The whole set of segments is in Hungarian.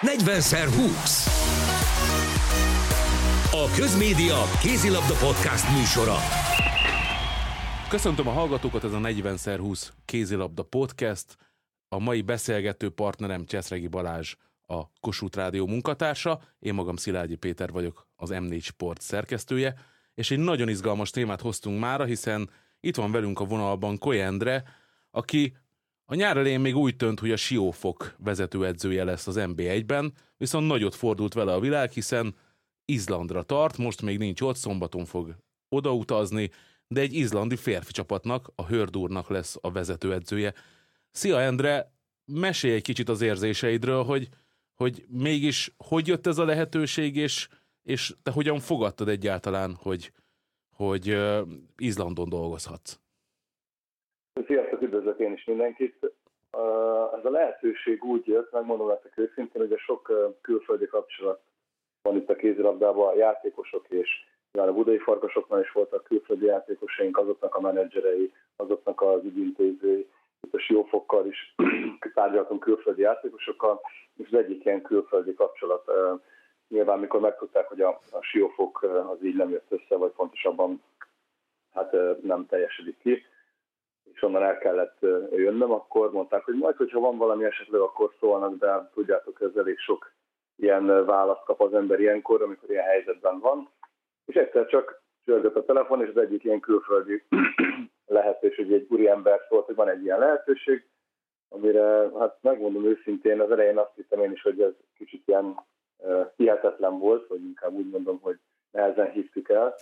40x20. A Közmédia Kézilabda Podcast műsora. Köszöntöm a hallgatókat, ez a 40x20 Kézilabda Podcast. A mai beszélgető partnerem Cseszregi Balázs, a Kossuth Rádió munkatársa, én magam Szilágyi Péter vagyok, az M4 Sport szerkesztője, és egy nagyon izgalmas témát hoztunk mára, hiszen itt van velünk a vonalban Koyendre, aki a nyár elején még úgy tönt, hogy a Siófok vezetőedzője lesz az NB1-ben, viszont nagyot fordult vele a világ, hiszen Izlandra tart, most még nincs ott, szombaton fog odautazni, de egy izlandi férfi csapatnak, a Hördúrnak lesz a vezetőedzője. Szia Endre, mesélj egy kicsit az érzéseidről, hogy, hogy mégis hogy jött ez a lehetőség, és, és te hogyan fogadtad egyáltalán, hogy, hogy uh, Izlandon dolgozhatsz? Sziasztok, üdvözlök én is mindenkit. Ez a lehetőség úgy jött, megmondom nektek őszintén, hogy a sok külföldi kapcsolat van itt a kézilabdában, a játékosok és a budai farkasoknál is voltak külföldi játékosaink, azoknak a menedzserei, azoknak az ügyintézői, itt a Siófokkal is tárgyaltunk külföldi játékosokkal, és az egyik ilyen külföldi kapcsolat. Nyilván, mikor megtudták, hogy a, a Siófok az így nem jött össze, vagy pontosabban hát nem teljesedik ki, és onnan el kellett jönnöm, akkor mondták, hogy majd, hogyha van valami esetleg, akkor szólnak, de tudjátok, ez elég sok ilyen választ kap az ember ilyenkor, amikor ilyen helyzetben van. És egyszer csak csörgött a telefon, és az egyik ilyen külföldi lehetőség, egy úri ember szólt, hogy van egy ilyen lehetőség, amire, hát megmondom őszintén, az elején azt hittem én is, hogy ez kicsit ilyen hihetetlen volt, vagy inkább úgy mondom, hogy nehezen hittük el,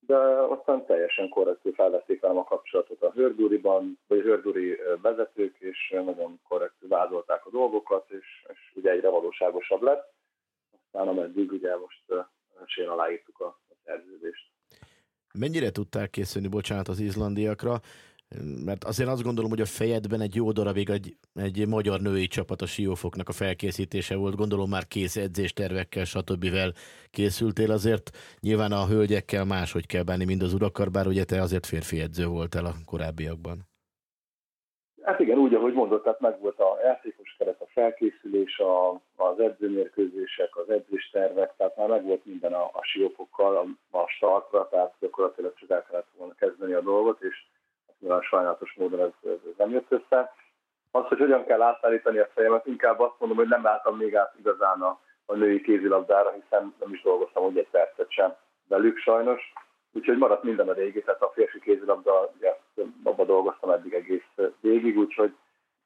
de aztán teljesen korrektül felvették velem a kapcsolatot a Hörduriban, vagy a Hörduri vezetők, és nagyon korrektül vázolták a dolgokat, és, és ugye egyre valóságosabb lett. Aztán ameddig ugye most uh, aláírtuk a, a szerződést. Mennyire tudtál készülni, bocsánat, az izlandiakra? Mert azért azt gondolom, hogy a fejedben egy jó darabig egy, egy magyar női csapat a siófoknak a felkészítése volt. Gondolom már kész edzéstervekkel, stb. készültél azért. Nyilván a hölgyekkel máshogy kell bánni, mint az urakkal, bár ugye te azért férfi edző voltál a korábbiakban. Hát igen, úgy, ahogy mondott, tehát meg volt a játékos keret, a felkészülés, a, az edzőmérkőzések, az edzéstervek, tehát már meg volt minden a, a siófokkal, a, a startra, tehát gyakorlatilag csak el kellett volna kezdeni a dolgot, és nyilván sajnálatos módon ez, ez nem jött össze. Az, hogy hogyan kell átállítani a fejemet, inkább azt mondom, hogy nem láttam még át igazán a, a női kézilabdára, hiszen nem is dolgoztam úgy egy percet sem velük sajnos. Úgyhogy maradt minden a régi, tehát a férfi kézilabda, ugye abban dolgoztam eddig egész végig, úgyhogy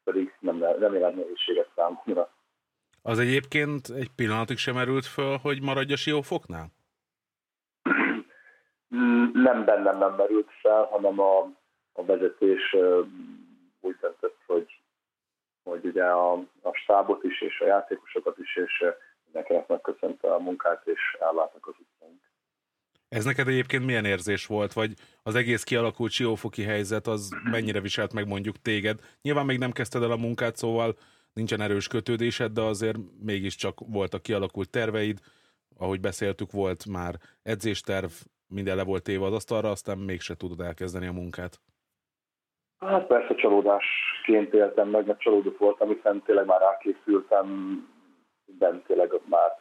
pedig nem, nem jelent nehézséget számomra. Az egyébként egy pillanatig sem merült föl, hogy maradj a siófoknál? nem bennem nem merült fel, hanem a, a vezetés úgy döntött, hogy, hogy ugye a, a stábot is, és a játékosokat is, és mindenkinek megköszönte a munkát, és ellátnak az utcánk. Ez neked egyébként milyen érzés volt, vagy az egész kialakult siófoki helyzet, az mennyire viselt meg mondjuk téged? Nyilván még nem kezdted el a munkát, szóval nincsen erős kötődésed, de azért mégiscsak voltak kialakult terveid, ahogy beszéltük, volt már edzésterv, minden le volt téve az asztalra, aztán mégse tudod elkezdeni a munkát. Hát persze csalódásként éltem meg, mert csalódott voltam, hiszen tényleg már rákészültem, de tényleg már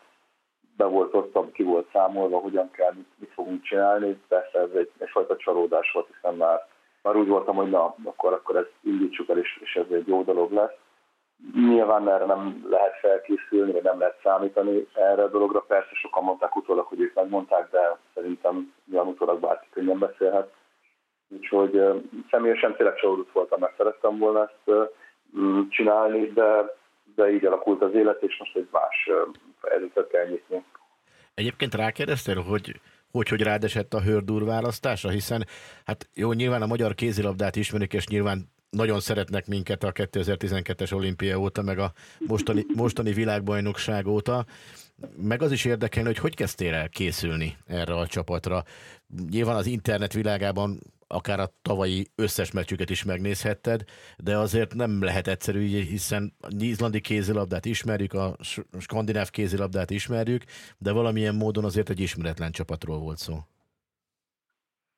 be volt osztam, ki volt számolva, hogyan kell, mit, mit fogunk csinálni. Persze ez egy, egyfajta csalódás volt, hiszen már, már úgy voltam, hogy na, akkor, akkor ezt indítsuk el, és, és ez egy jó dolog lesz. Nyilván erre nem lehet felkészülni, vagy nem lehet számítani erre a dologra. Persze sokan mondták utólag, hogy ők megmondták, de szerintem nyilván utólag bárki könnyen beszélhet Úgyhogy személyesen tényleg csalódott voltam, mert szerettem volna ezt csinálni, de, de így alakult az élet, és most egy más fejezetet kell nyitni. Egyébként rákérdeztél, hogy hogy, hogy rád esett a hördúr választása, hiszen hát jó, nyilván a magyar kézilabdát ismerik, és nyilván nagyon szeretnek minket a 2012-es olimpia óta, meg a mostani, mostani világbajnokság óta. Meg az is érdekelne, hogy hogy kezdtél el készülni erre a csapatra. Nyilván az internet világában akár a tavalyi összes meccsüket is megnézhetted, de azért nem lehet egyszerű, hiszen a izlandi kézilabdát ismerjük, a skandináv kézilabdát ismerjük, de valamilyen módon azért egy ismeretlen csapatról volt szó.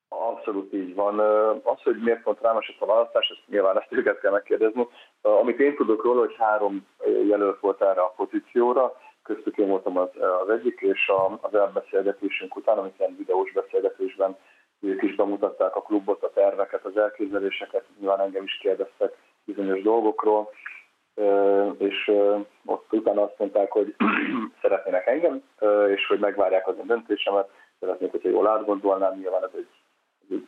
Abszolút így van. Az, hogy miért pont rám a választás, ezt nyilván ezt őket kell megkérdezni. Amit én tudok róla, hogy három jelölt volt erre a pozícióra, köztük én voltam az, az egyik, és az elbeszélgetésünk után, amit ilyen videós beszélgetésben ők is bemutatták a klubot, a terveket, az elképzeléseket, nyilván engem is kérdeztek bizonyos dolgokról, és ott utána azt mondták, hogy szeretnének engem, és hogy megvárják az én döntésemet, szeretnék, hogyha jól átgondolnám, nyilván ez egy,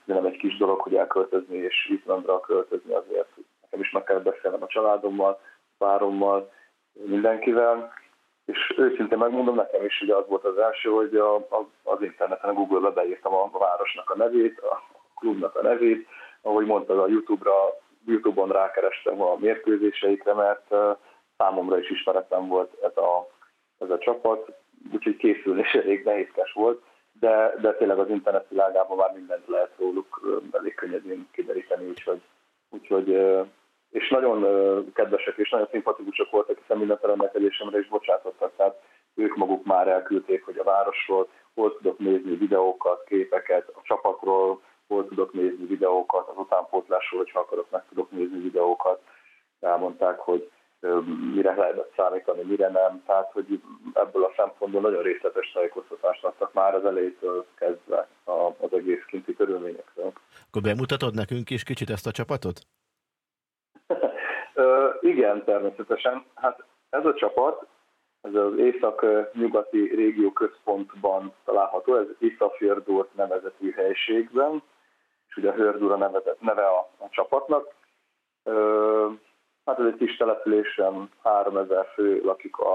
nem egy kis dolog, hogy elköltözni és Izlandra költözni azért. Nekem is meg kell beszélnem a családommal, párommal, mindenkivel, és őszintén megmondom, nekem is ugye az volt az első, hogy a, a, az interneten, a Google-be beírtam a városnak a nevét, a klubnak a nevét, ahogy mondtad, a YouTube-ra, YouTube-on rákerestem a mérkőzéseikre, mert számomra is ismeretlen volt ez a, ez a csapat, úgyhogy készülés elég nehézkes volt, de, de tényleg az internet világában már mindent lehet róluk elég könnyedén kideríteni, úgyhogy, úgyhogy és nagyon kedvesek és nagyon szimpatikusak voltak, hiszen minden rendelkezésemre is bocsátottak, tehát ők maguk már elküldték, hogy a városról hol tudok nézni videókat, képeket, a csapatról hol tudok nézni videókat, az utánpótlásról, hogyha akarok, meg tudok nézni videókat. Elmondták, hogy mire lehetett számítani, mire nem. Tehát, hogy ebből a szempontból nagyon részletes tájékoztatást adtak már az elejétől kezdve az egész kinti körülményekről. Akkor bemutatod nekünk is kicsit ezt a csapatot? Igen, természetesen. Hát ez a csapat, ez az észak-nyugati régió központban található, ez Iszafjördur nevezetű helységben, és ugye a Hördura nevezett, neve a, a csapatnak. Hát ez egy kis településen, 3000 fő lakik a,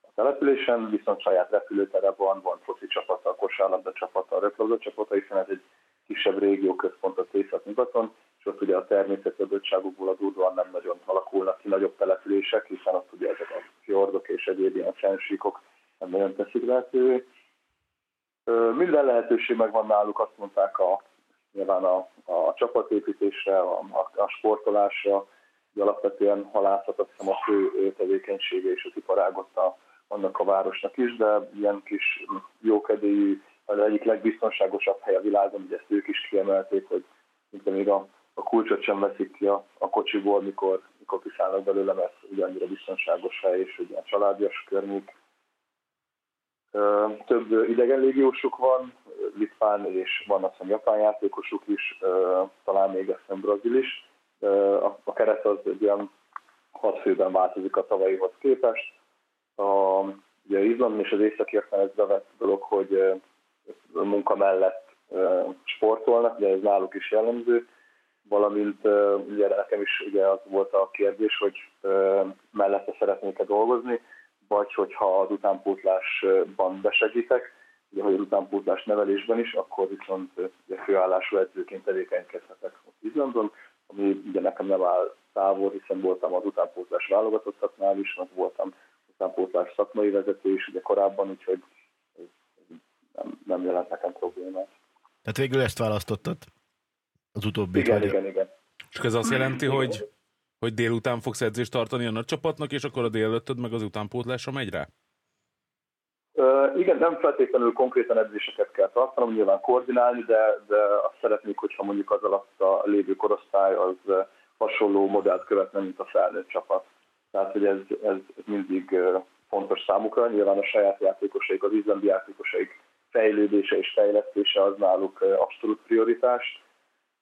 a településen, viszont saját repülőtere van, van foci csapata, kosárlabda csapata, röplabda csapata, hiszen ez egy kisebb régió központ az észak-nyugaton, és ott ugye a természeti adottságokból adódóan nem nagyon alakulnak ki nagyobb települések, hiszen ott ugye ezek a fjordok és egyéb ilyen fensíkok nem nagyon teszik lehetővé. Minden lehetőség megvan náluk, azt mondták a, nyilván a, a csapatépítésre, a, a, a sportolásra, hogy alapvetően halászat azt hiszem a fő tevékenysége és az iparágot a, annak a városnak is, de ilyen kis jókedélyű, az egyik legbiztonságosabb hely a világon, ugye ezt ők is kiemelték, hogy mint még a a kulcsot sem veszik ki a, a kocsiból, mikor, mikor kiszállnak belőle, mert ugye annyira biztonságos hely és ugye a családias környék. Több idegen légiósuk van, litván és van azt japán játékosuk is, talán még azt hiszem brazil is. A keret az egy olyan hat főben változik a tavalyihoz képest. A, ugye Izland és az északi ez bevett dolog, hogy munka mellett sportolnak, de ez náluk is jellemző valamint ugye nekem is ugye az volt a kérdés, hogy mellette szeretnék-e dolgozni, vagy hogyha az utánpótlásban besegítek, ugye, hogy az utánpótlás nevelésben is, akkor viszont ugye, főállású edzőként tevékenykedhetek ott Izlandon, ami ugye nekem nem áll távol, hiszen voltam az utánpótlás válogatottaknál is, meg voltam utánpótlás szakmai vezető is ugye korábban, úgyhogy nem, nem jelent nekem problémát. Tehát végül ezt választottad? Az utóbbi. Igen, vagy... igen, igen. És ez azt jelenti, hogy, hogy délután fogsz edzést tartani a nagy csapatnak, és akkor a délelőttöd meg az utánpótlásra megy rá? Uh, igen, nem feltétlenül konkrétan edzéseket kell tartanom, nyilván koordinálni, de, de azt szeretnék, hogyha mondjuk az alatt a lévő korosztály az hasonló modellt követne, mint a felnőtt csapat. Tehát, hogy ez, ez mindig fontos számukra, nyilván a saját játékosaik, az izlandi játékosaik fejlődése és fejlesztése az náluk abszolút prioritás,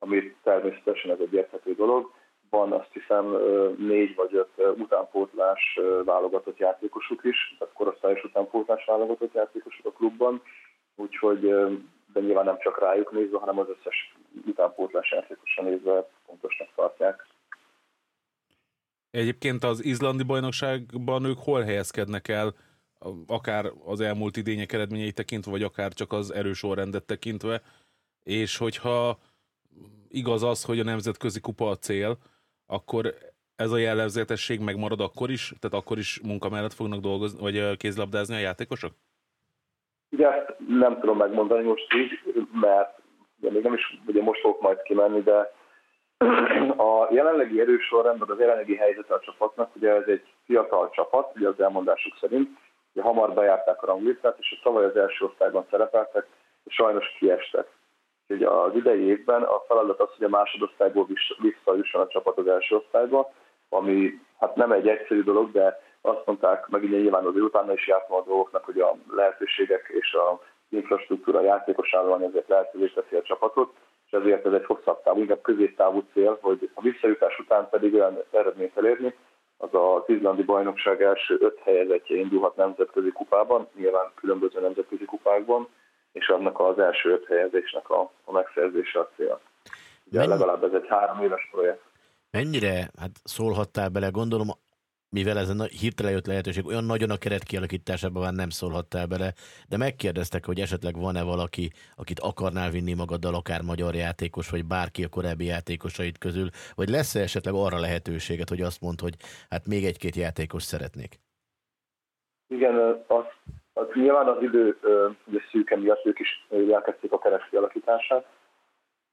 ami természetesen ez egy érthető dolog. Van azt hiszem négy vagy öt utánpótlás válogatott játékosuk is, tehát korosztályos utánpótlás válogatott játékosuk a klubban, úgyhogy de nyilván nem csak rájuk nézve, hanem az összes utánpótlás játékosra nézve fontosnak tartják. Egyébként az izlandi bajnokságban ők hol helyezkednek el, akár az elmúlt idények eredményeit tekintve, vagy akár csak az erős rendet tekintve, és hogyha igaz az, hogy a nemzetközi kupa a cél, akkor ez a jellegzetesség megmarad akkor is? Tehát akkor is munka mellett fognak dolgozni, vagy kézlabdázni a játékosok? Ugye ezt nem tudom megmondani most így, mert ugye még nem is, ugye most fogok majd kimenni, de a jelenlegi erősorrendben, az jelenlegi helyzet a csapatnak, ugye ez egy fiatal csapat, ugye az elmondásuk szerint, ugye hamar bejárták a ranglistát, és a tavaly az első osztályban szerepeltek, és sajnos kiestek. Ugye az idei évben a feladat az, hogy a másodosztályból visszajusson a csapat az első osztályba, ami hát nem egy egyszerű dolog, de azt mondták, meg ugye nyilván az utána is jártam a dolgoknak, hogy a lehetőségek és a infrastruktúra játékos állomány ezért lehetővé teszi a csapatot, és ezért ez egy hosszabb távú, inkább középtávú cél, hogy a visszajutás után pedig olyan eredményt elérni, az az izlandi bajnokság első öt helyezetje indulhat nemzetközi kupában, nyilván különböző nemzetközi kupákban, és annak az első öt helyezésnek a, a megszerzése a cél. Ugye Mennyi- legalább ez egy három éves projekt. Mennyire, hát szólhattál bele, gondolom, mivel ez a hirtelen jött lehetőség, olyan nagyon a keret kialakításában már nem szólhattál bele, de megkérdeztek, hogy esetleg van-e valaki, akit akarnál vinni magaddal, akár magyar játékos, vagy bárki a korábbi játékosait közül, vagy lesz-e esetleg arra lehetőséget, hogy azt mondd, hogy hát még egy-két játékos szeretnék? Igen, az, az nyilván az idő ugye szűke miatt ők is elkezdték a keres kialakítását.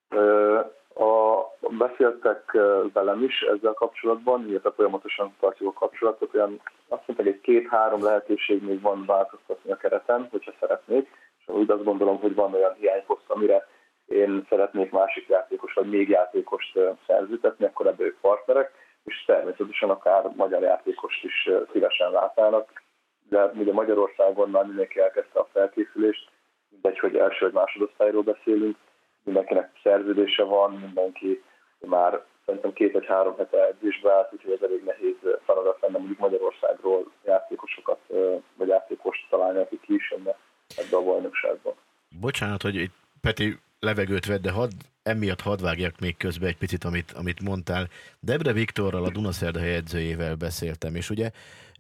Ö, A, beszéltek velem is ezzel kapcsolatban, illetve folyamatosan tartjuk a kapcsolatot, olyan azt mondták, egy két-három lehetőség még van változtatni a kereten, hogyha szeretnék, és úgy azt gondolom, hogy van olyan hiányposzt, amire én szeretnék másik játékos, vagy még játékost ö, szerződtetni, akkor ebből partnerek, és természetesen akár magyar játékost is szívesen látnának de ugye Magyarországon már mindenki elkezdte a felkészülést, mindegy, hogy első vagy másodosztályról beszélünk, mindenkinek szerződése van, mindenki már szerintem két vagy három hete edzésbe állt, úgyhogy ez elég nehéz feladat lenne mondjuk Magyarországról játékosokat vagy játékost találni, aki ki is jönne ebbe a bajnokságba. Bocsánat, hogy itt Peti levegőt vett, de hadd, emiatt hadd vágjak még közbe egy picit, amit, amit mondtál. Debre Viktorral, a Dunaszerda edzőjével beszéltem, és ugye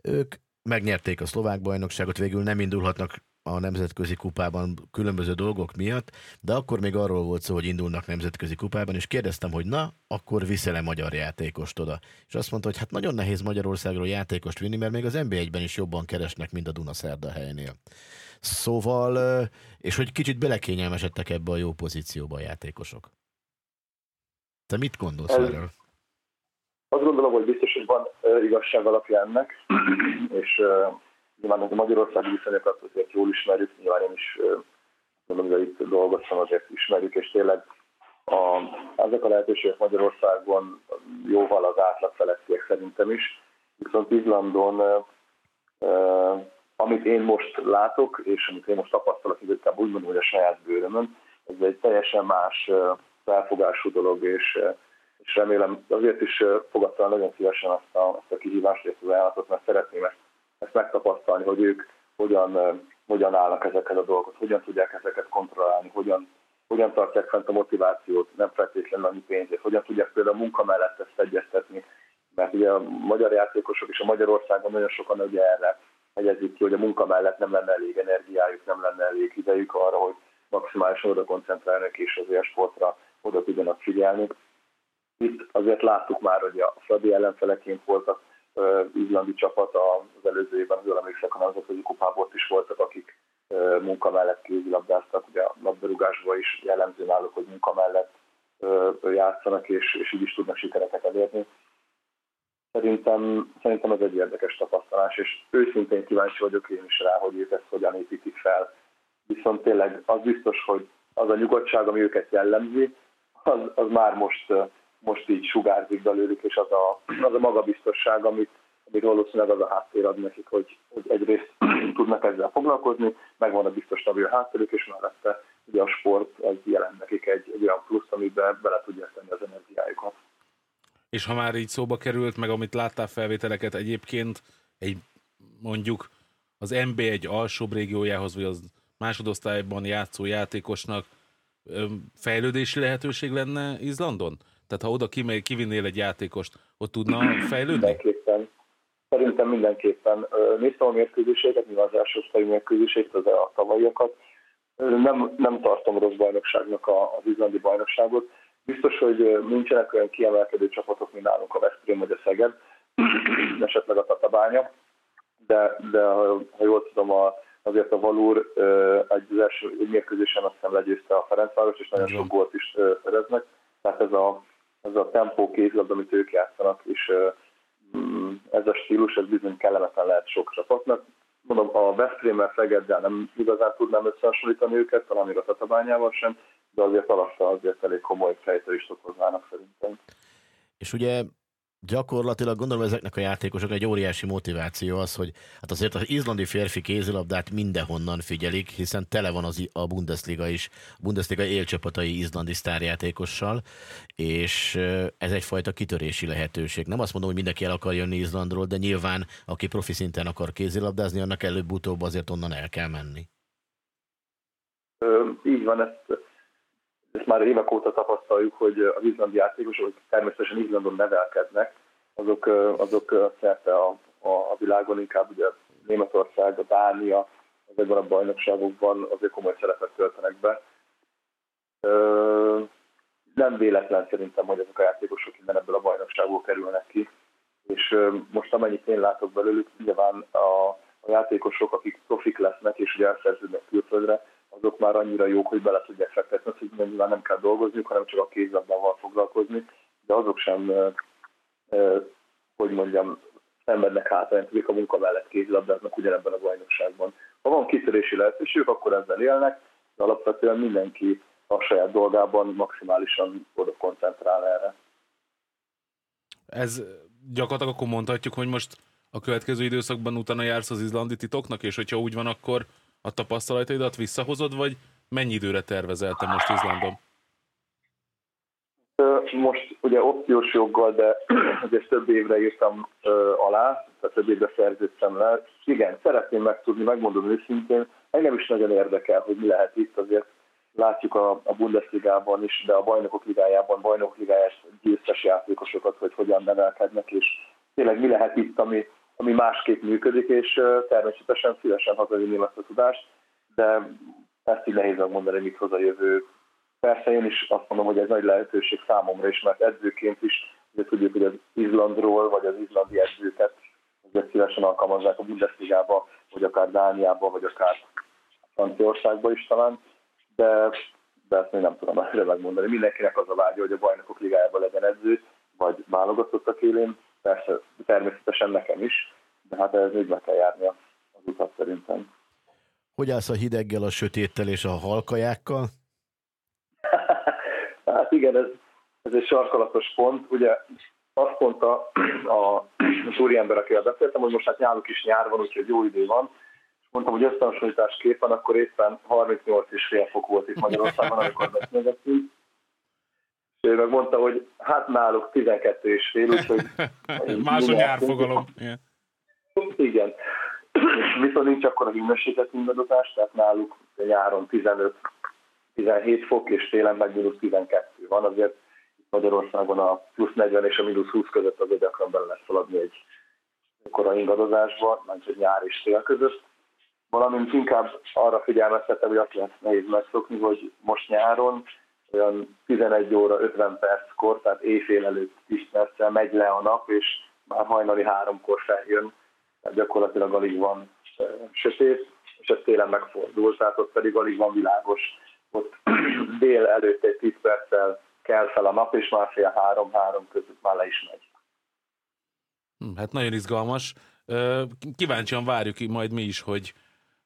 ők megnyerték a szlovák bajnokságot, végül nem indulhatnak a nemzetközi kupában különböző dolgok miatt, de akkor még arról volt szó, hogy indulnak nemzetközi kupában, és kérdeztem, hogy na, akkor viszel-e magyar játékost oda? És azt mondta, hogy hát nagyon nehéz Magyarországról játékost vinni, mert még az NB1-ben is jobban keresnek, mint a Dunaszerda helynél. Szóval, és hogy kicsit belekényelmesedtek ebbe a jó pozícióba a játékosok. Te mit gondolsz Ez- erről? Azt gondolom, hogy biztos, hogy van igazság alapja ennek, és nyilván a magyarországi viszonyokat azért jól ismerjük, nyilván én is mondom, hogy itt dolgoztam, azért ismerjük, és tényleg a, ezek a lehetőségek Magyarországon jóval az átlag felettiek szerintem is, viszont Izlandon amit én most látok, és amit én most tapasztalok, inkább úgy mondom, hogy a saját bőrömön, ez egy teljesen más felfogású dolog, és és remélem azért is fogadta nagyon szívesen azt a, azt a kihívást, ezt az ajánlatot, mert szeretném ezt, ezt megtapasztalni, hogy ők hogyan, hogyan állnak ezekkel a dolgokat, hogyan tudják ezeket kontrollálni, hogyan, hogyan tartják fent a motivációt, nem feltétlenül annyi pénzét, hogyan tudják például a munka mellett ezt egyeztetni, mert ugye a magyar játékosok és a Magyarországon nagyon sokan ugye erre hegyezik ki, hogy a munka mellett nem lenne elég energiájuk, nem lenne elég idejük arra, hogy maximálisan oda koncentrálnak és az sportra oda tudjanak figyelni. Itt azért láttuk már, hogy a Fradi ellenfeleként voltak izlandi csapat az előző évben, az emlékszek a nemzetközi kupában ott is voltak, akik munka mellett kézilabdáztak, ugye a labdarúgásban is jellemző náluk, hogy munka mellett játszanak, és, és így is tudnak sikereket elérni. Szerintem, szerintem ez egy érdekes tapasztalás, és őszintén kíváncsi vagyok én is rá, hogy ők ezt hogyan építik fel. Viszont tényleg az biztos, hogy az a nyugodtság, ami őket jellemzi, az, az már most, most így sugárzik belőlük, és az a, az a magabiztosság, amit, amit valószínűleg az a háttér ad nekik, hogy, hogy egyrészt tudnak ezzel foglalkozni, megvan a biztos stabil hátterük, és mellette ugye a sport az jelent nekik egy, egy olyan plusz, amiben bele tudják tenni az energiájukat. És ha már így szóba került, meg amit láttál felvételeket egyébként, egy mondjuk az NB1 alsóbb régiójához, vagy az másodosztályban játszó játékosnak fejlődési lehetőség lenne Izlandon? Tehát ha oda kimegy, kivinnél egy játékost, ott tudna fejlődni? Mindenképpen. Szerintem mindenképpen. Néztem a mérkőzéseket, nyilván az első osztályú mérkőzéseket, az a tavalyiakat. Nem, nem tartom rossz bajnokságnak az izlandi bajnokságot. Biztos, hogy nincsenek olyan kiemelkedő csapatok, mint nálunk a Veszprém vagy a Szeged, esetleg a Tatabánya, de, de ha, ha jól tudom, a, azért a Valúr egy, az első mérkőzésen azt hiszem legyőzte a Ferencváros, és nagyon sok gólt is szereznek. Tehát ez a, ez a tempó kézlabda, amit ők játszanak, és mm, ez a stílus, ez bizony kellemetlen lehet sok csapatnak. Mondom, a Veszprémmel, Szegeddel nem igazán tudnám összehasonlítani őket, talán még a Tatabányával sem, de azért alassan azért elég komoly fejtörést okoznának szerintem. És ugye gyakorlatilag gondolom ezeknek a játékosok egy óriási motiváció az, hogy hát azért az izlandi férfi kézilabdát mindenhonnan figyelik, hiszen tele van az, a Bundesliga is, a Bundesliga élcsapatai izlandi sztárjátékossal, és ez egyfajta kitörési lehetőség. Nem azt mondom, hogy mindenki el akar jönni Izlandról, de nyilván aki profi szinten akar kézilabdázni, annak előbb-utóbb azért onnan el kell menni. Ö, így van, ezt ezt már évek óta tapasztaljuk, hogy az izlandi játékosok, természetesen Izlandon nevelkednek, azok, azok szerte a, a, a világon, inkább ugye Németország, a Dánia, ezekben a bajnokságokban azért komoly szerepet töltenek be. Ö, nem véletlen szerintem, hogy ezek a játékosok innen ebből a bajnokságból kerülnek ki. És most amennyit én látok belőlük, nyilván a, a játékosok, akik profik lesznek, és ugye elszerződnek külföldre, azok már annyira jók, hogy bele tudják fektetni, hogy nyilván nem kell dolgozniuk, hanem csak a kézlabdával foglalkozni, de azok sem, hogy mondjam, szenvednek hátrányt, a munka mellett kézilabdáznak ugyanebben a bajnokságban. Ha van kitörési lehetőség, akkor ezzel élnek, de alapvetően mindenki a saját dolgában maximálisan oda koncentrál erre. Ez gyakorlatilag akkor mondhatjuk, hogy most a következő időszakban utána jársz az izlandi titoknak, és hogyha úgy van, akkor a tapasztalataidat visszahozod, vagy mennyi időre tervezel te most Izlandon? Most ugye opciós joggal, de ugye több évre írtam alá, tehát több évre szerződtem le. Igen, szeretném megtudni, megmondom őszintén, engem is nagyon érdekel, hogy mi lehet itt, azért látjuk a, a Bundesligában is, de a bajnokok ligájában, bajnokok ligájás győztes játékosokat, hogy hogyan nevelkednek, és tényleg mi lehet itt, ami, ami másképp működik, és természetesen szívesen hazavinném ezt a tudást, de ezt így nehéz megmondani, mit hoz a jövő. Persze én is azt mondom, hogy ez nagy lehetőség számomra is, mert edzőként is ugye tudjuk, hogy az Izlandról, vagy az izlandi edzőket azért szívesen alkalmazzák a Bundesligába, vagy akár Dániába, vagy akár Franciaországba is talán, de, de ezt még nem tudom előre megmondani. Mindenkinek az a vágya, hogy a bajnokok ligájában legyen edző, vagy válogatottak élén, persze természetesen nekem is, de hát ez még meg kell járni az utat szerintem. Hogy állsz a hideggel, a sötéttel és a halkajákkal? hát igen, ez, ez egy sarkalatos pont. Ugye azt mondta a, az úriember, akivel beszéltem, hogy most hát nyáruk is nyár van, úgyhogy jó idő van, és mondtam, hogy összehasonlításképpen akkor éppen 38,5 fok volt itt Magyarországon, amikor beszélgettünk, ő meg mondta, hogy hát náluk 12 és fél, úgyhogy... Más a nyárfogalom. Igen. Viszont nincs akkor a hűmösséget ingadozás, tehát náluk nyáron 15-17 fok, és télen meg mínusz 12 van, azért Magyarországon a plusz 40 és a mínusz 20 között az gyakran bele lesz szaladni egy korai ingadozásba, nem csak nyár és tél között. Valamint inkább arra figyelmeztetem, hogy azt lehet nehéz megszokni, hogy most nyáron olyan 11 óra 50 perckor, tehát éjfél előtt 10 perccel megy le a nap, és már hajnali háromkor feljön, tehát gyakorlatilag alig van sötét, és ez télen megfordul, tehát ott pedig alig van világos. Ott dél előtt egy 10 perccel kell fel a nap, és már fél három-három között már le is megy. Hm, hát nagyon izgalmas. Kíváncsian várjuk majd mi is, hogy,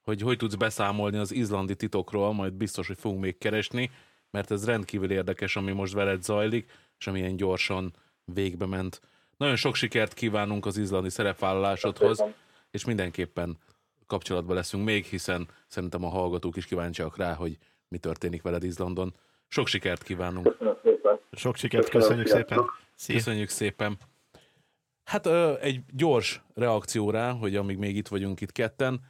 hogy hogy tudsz beszámolni az izlandi titokról, majd biztos, hogy fogunk még keresni mert ez rendkívül érdekes, ami most veled zajlik, és amilyen gyorsan végbe ment. Nagyon sok sikert kívánunk az izlandi szerepvállalásodhoz, és mindenképpen kapcsolatban leszünk még, hiszen szerintem a hallgatók is kíváncsiak rá, hogy mi történik veled Izlandon. Sok sikert kívánunk. Sok sikert, köszönjük szépen. Szia. Köszönjük szépen. Hát egy gyors reakció rá, hogy amíg még itt vagyunk itt ketten,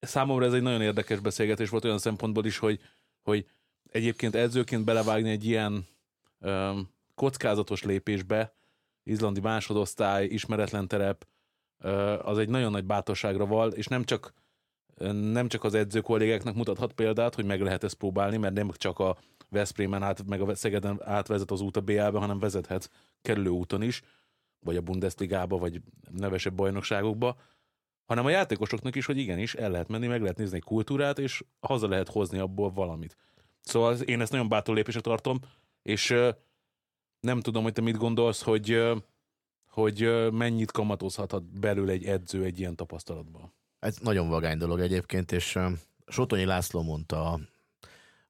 számomra ez egy nagyon érdekes beszélgetés volt olyan szempontból is, hogy, hogy egyébként edzőként belevágni egy ilyen um, kockázatos lépésbe, izlandi másodosztály, ismeretlen terep, uh, az egy nagyon nagy bátorságra val, és nem csak nem csak az edző kollégáknak mutathat példát, hogy meg lehet ezt próbálni, mert nem csak a Veszprémen át, meg a Szegeden átvezet az út a BA-be, hanem vezethet kerülő úton is, vagy a Bundesligába, vagy nevesebb bajnokságokba, hanem a játékosoknak is, hogy igenis, el lehet menni, meg lehet nézni egy kultúrát, és haza lehet hozni abból valamit. Szóval én ezt nagyon bátor lépésre tartom, és nem tudom, hogy te mit gondolsz, hogy, hogy mennyit kamatozhathat belül egy edző egy ilyen tapasztalatban. Ez nagyon vagány dolog egyébként, és Sotonyi László mondta a,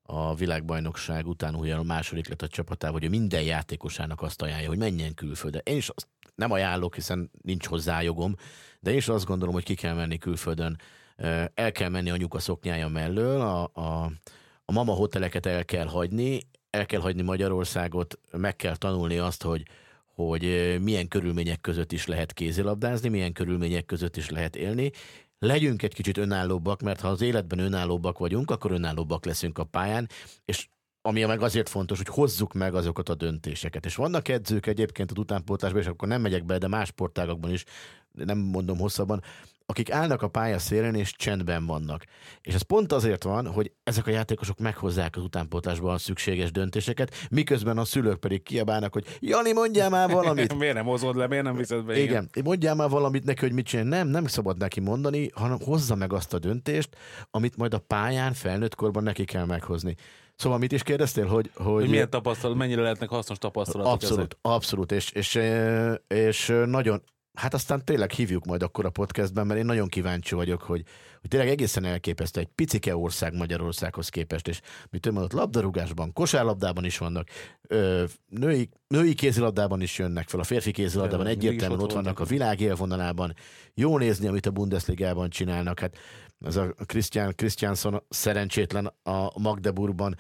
a világbajnokság után ugye a második lett a csapatával, hogy minden játékosának azt ajánlja, hogy menjen külföldre. Én is azt nem ajánlok, hiszen nincs hozzá jogom, de én is azt gondolom, hogy ki kell menni külföldön. El kell menni a nyuka szoknyája mellől, a, a, a mama hoteleket el kell hagyni, el kell hagyni Magyarországot, meg kell tanulni azt, hogy, hogy milyen körülmények között is lehet kézilabdázni, milyen körülmények között is lehet élni. Legyünk egy kicsit önállóbbak, mert ha az életben önállóbbak vagyunk, akkor önállóbbak leszünk a pályán, és ami meg azért fontos, hogy hozzuk meg azokat a döntéseket. És vannak edzők egyébként az utánpótlásban, és akkor nem megyek be, de más sportágokban is, nem mondom hosszabban, akik állnak a pálya szélén és csendben vannak. És ez pont azért van, hogy ezek a játékosok meghozzák az utánpótlásban a szükséges döntéseket, miközben a szülők pedig kiabálnak, hogy Jani, mondjál már valamit. miért nem hozod le, miért nem viszed be? Igen. igen, mondjál már valamit neki, hogy mit csinál. Nem, nem szabad neki mondani, hanem hozza meg azt a döntést, amit majd a pályán felnőtt korban neki kell meghozni. Szóval mit is kérdeztél, hogy... Hogy, hogy milyen tapasztalat, mennyire lehetnek hasznos tapasztalatok Abszolút, ezek? abszolút, és, és, és nagyon, Hát aztán tényleg hívjuk majd akkor a podcastben, mert én nagyon kíváncsi vagyok, hogy, hogy tényleg egészen elképesztő egy picike ország Magyarországhoz képest, és mit mondott, labdarúgásban, kosárlabdában is vannak, ö, női, női kézilabdában is jönnek fel, a férfi kézilabdában egyértelműen ott, ott vannak a világ élvonalában. Jó nézni, amit a Bundesligában csinálnak. Hát ez a Christian, Christianson szerencsétlen a Magdeburgban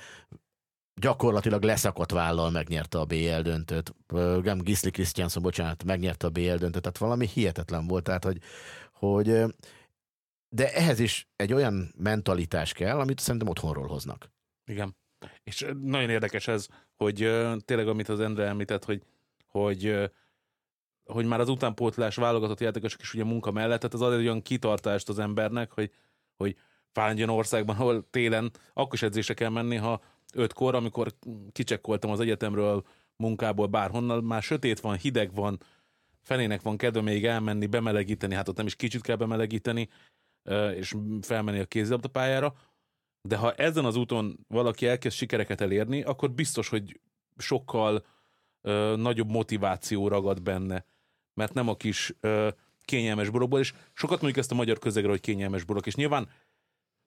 gyakorlatilag leszakadt vállal megnyerte a BL döntőt. Nem Gisli Christianson, bocsánat, megnyerte a BL döntőt, tehát valami hihetetlen volt, tehát hogy, hogy de ehhez is egy olyan mentalitás kell, amit szerintem otthonról hoznak. Igen. És nagyon érdekes ez, hogy tényleg, amit az Endre említett, hogy, hogy hogy már az utánpótlás válogatott játékosok is ugye munka mellett, tehát az ad egy olyan kitartást az embernek, hogy, hogy fáradjon országban, ahol télen akkor is edzésre kell menni, ha ötkor, amikor kicsekkoltam az egyetemről, munkából, bárhonnan, már sötét van, hideg van, fenének van kedve még elmenni, bemelegíteni, hát ott nem is kicsit kell bemelegíteni, és felmenni a kézilabdapályára, de ha ezen az úton valaki elkezd sikereket elérni, akkor biztos, hogy sokkal ö, nagyobb motiváció ragad benne, mert nem a kis ö, kényelmes borokból, és sokat mondjuk ezt a magyar közegre, hogy kényelmes borok, és nyilván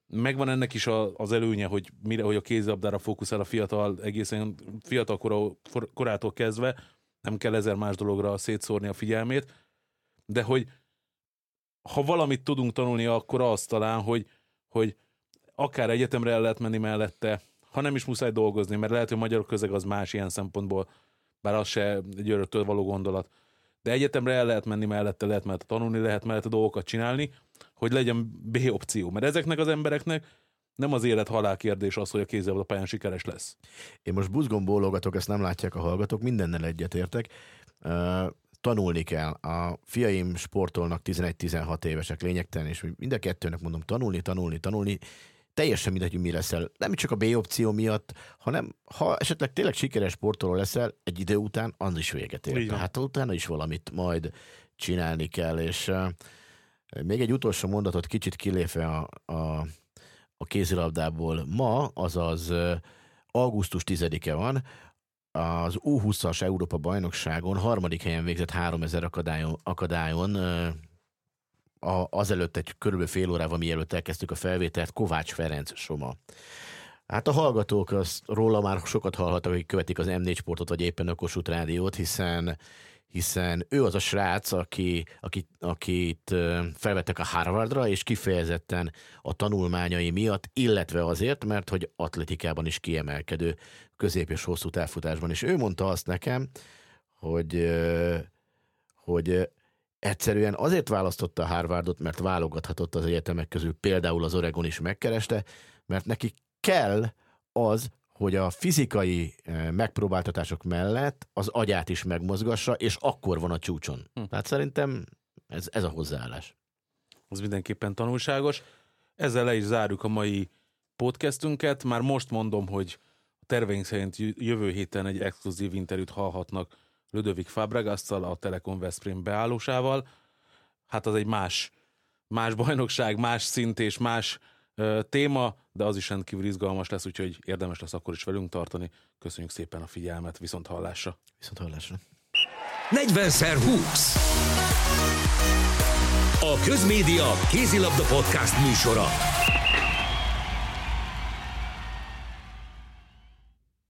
megvan ennek is a, az előnye, hogy mire, hogy a kézilabdára fókuszál a fiatal, egészen fiatal kora, korától kezdve, nem kell ezer más dologra szétszórni a figyelmét, de hogy ha valamit tudunk tanulni, akkor az talán, hogy, hogy akár egyetemre el lehet menni mellette, ha nem is muszáj dolgozni, mert lehet, hogy a magyar közeg az más ilyen szempontból, bár az se egy öröktől való gondolat. De egyetemre el lehet menni mellette, lehet mellette tanulni, lehet mellette dolgokat csinálni, hogy legyen B opció. Mert ezeknek az embereknek nem az élet halál kérdés az, hogy a kézzel a pályán sikeres lesz. Én most buzgón bólogatok, ezt nem látják a hallgatók, mindennel egyetértek. Uh, tanulni kell. A fiaim sportolnak 11-16 évesek lényegtelen, és mind a kettőnek mondom tanulni, tanulni, tanulni. Teljesen mindegy, hogy mi leszel. Nem csak a B opció miatt, hanem ha esetleg tényleg sikeres sportoló leszel, egy idő után az is véget ér. Tehát utána is valamit majd csinálni kell, és még egy utolsó mondatot kicsit kilépve a, a, a kézilabdából. Ma, azaz augusztus 10-e van, az U20-as Európa bajnokságon harmadik helyen végzett 3000 akadályon, akadályon a, azelőtt egy körülbelül fél órával, mielőtt elkezdtük a felvételt, Kovács Ferenc Soma. Hát a hallgatók azt róla már sokat hallhattak, hogy követik az M4 sportot, vagy éppen a Kossuth Rádiót, hiszen hiszen ő az a srác, aki, aki, akit felvettek a Harvardra, és kifejezetten a tanulmányai miatt, illetve azért, mert hogy atletikában is kiemelkedő közép és hosszú távfutásban. És ő mondta azt nekem, hogy, hogy egyszerűen azért választotta a Harvardot, mert válogathatott az egyetemek közül, például az Oregon is megkereste, mert neki kell az, hogy a fizikai eh, megpróbáltatások mellett az agyát is megmozgassa, és akkor van a csúcson. Hm. Tehát szerintem ez, ez a hozzáállás. Az mindenképpen tanulságos. Ezzel le is zárjuk a mai podcastünket. Már most mondom, hogy a terveink szerint jövő héten egy exkluzív interjút hallhatnak Ludovik Fabregasztal, a Telekom Veszprém beállósával. Hát az egy más, más bajnokság, más szint és más téma, de az is rendkívül izgalmas lesz, úgyhogy érdemes lesz akkor is velünk tartani. Köszönjük szépen a figyelmet, viszont hallásra. Viszont hallásra. 40x20 A Közmédia Kézilabda Podcast műsora.